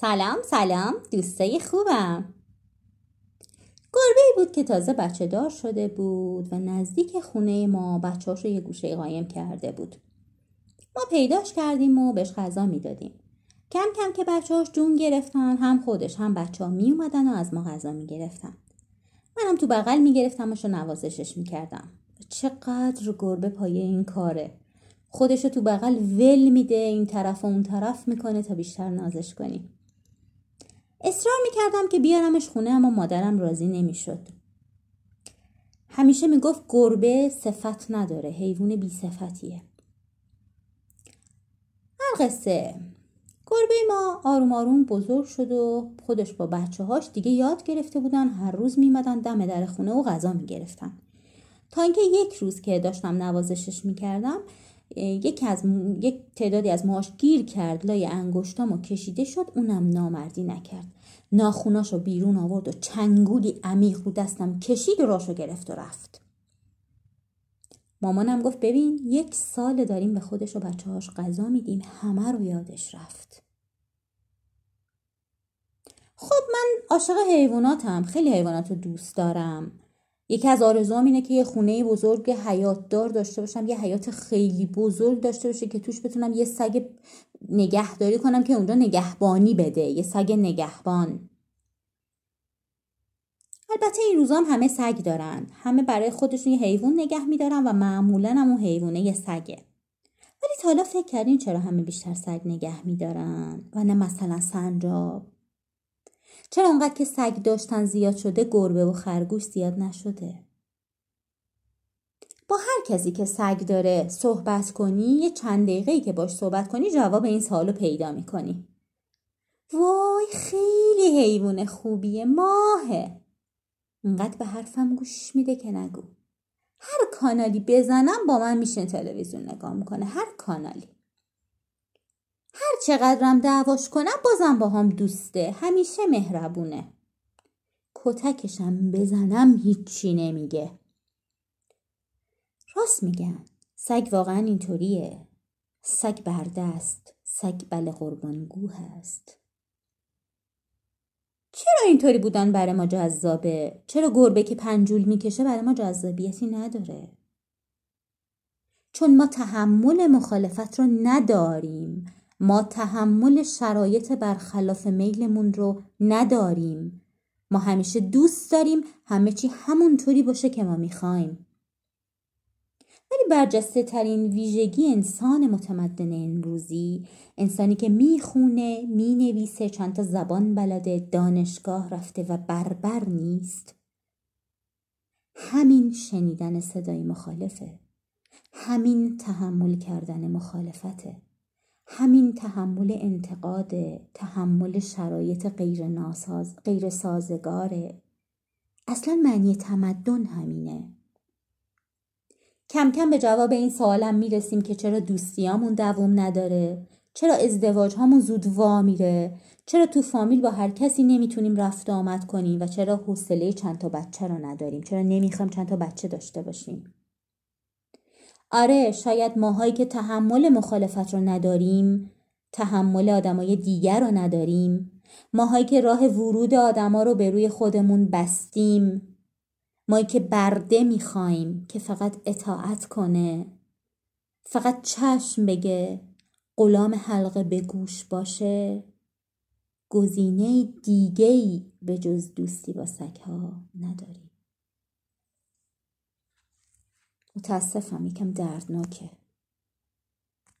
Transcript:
سلام سلام دوستای خوبم. گربه ای بود که تازه بچه دار شده بود و نزدیک خونه ما بچهاش رو یه گوشه قایم کرده بود. ما پیداش کردیم و بهش غذا می‌دادیم. کم کم که بچهاش جون گرفتن هم خودش هم بچه ها می اومدن و از ما غذا می گرفتن منم تو بغل می گرفتم و نوازشش می کردم چقدر گربه پایه این کاره. خودش تو بغل ول میده این طرف و اون طرف می‌کنه تا بیشتر نازش کنیم اصرار می‌کردم که بیارمش خونه اما مادرم راضی نمی‌شد. همیشه می‌گفت گربه صفت نداره حیوان بی صفتیه. قصه گربه ما آروم آروم بزرگ شد و خودش با بچه هاش دیگه یاد گرفته بودن هر روز میمدن دم در خونه و غذا می‌گرفتن. تا اینکه یک روز که داشتم نوازشش می‌کردم یکی از یک تعدادی از موهاش گیر کرد لای انگشتامو کشیده شد اونم نامردی نکرد. ناخوناشو بیرون آورد و چنگولی عمیق رو دستم کشید و راشو گرفت و رفت. مامانم گفت ببین یک سال داریم به خودش و بچه هاش غذا میدیم همه رو یادش رفت. خب من عاشق حیواناتم خیلی حیوانات رو دوست دارم. یکی از آرزوام اینه که یه خونه بزرگ حیات دار داشته باشم یه حیات خیلی بزرگ داشته باشه که توش بتونم یه سگ نگهداری کنم که اونجا نگهبانی بده یه سگ نگهبان. البته این روزا هم همه سگ دارن. همه برای خودشون یه حیوان نگه میدارن و معمولا هم اون حیوانه یه سگه. ولی تا حالا فکر کردین چرا همه بیشتر سگ نگه میدارن و نه مثلا سنجاب؟ چرا اونقدر که سگ داشتن زیاد شده گربه و خرگوش زیاد نشده؟ با هر کسی که سگ داره صحبت کنی یه چند دقیقه که باش صحبت کنی جواب این سوالو پیدا می‌کنی. وای خیلی حیوان خوبیه ماهه. اینقدر به حرفم گوش میده که نگو. هر کانالی بزنم با من میشه تلویزیون نگاه می‌کنه هر کانالی. چقدرم دعواش کنم بازم با هم دوسته. همیشه مهربونه. کتکشم بزنم هیچی نمیگه. راست میگن. سگ واقعا اینطوریه. سگ برده است سگ بله قربانگو هست چرا اینطوری بودن برای ما جذابه؟ چرا گربه که پنجول می‌کشه برای ما جذابیتی نداره؟ چون ما تحمل مخالفت رو نداریم. ما تحمل شرایط برخلاف میلمون رو نداریم. ما همیشه دوست داریم همه چی همونطوری باشه که ما می‌خوایم. ولی برجسته ترین ویژگی انسان متمدن امروزی انسانی که می‌خونه می‌نویسه چند تا زبان بلده دانشگاه رفته و بربر نیست. همین شنیدن صدای مخالفه. همین تحمل کردن مخالفته. همین تحمل انتقاد تحمل شرایط غیر, ناساز، غیر سازگاره اصلا معنی تمدن همینه. کم کم به جواب این سوالم می‌رسیم که چرا دوستیامون دوام نداره؟ چرا ازدواج هامون زود وا میره؟ چرا تو فامیل با هر کسی نمی‌تونیم رفت آمد کنیم؟ و چرا حوصله چند تا بچه رو نداریم؟ چرا نمی‌خوایم چند تا بچه داشته باشیم؟ آره شاید ماهایی که تحمل مخالفت رو نداریم تحمل آدمای دیگر رو نداریم. ماهایی که راه ورود آدما رو به روی خودمون بستیم. مایی که برده می‌خوایم که فقط اطاعت کنه. فقط چشم بگه غلام حلقه به گوش باشه. گزینه دیگه به جز دوستی با سگها نداریم. متاسفم یکم دردناکه.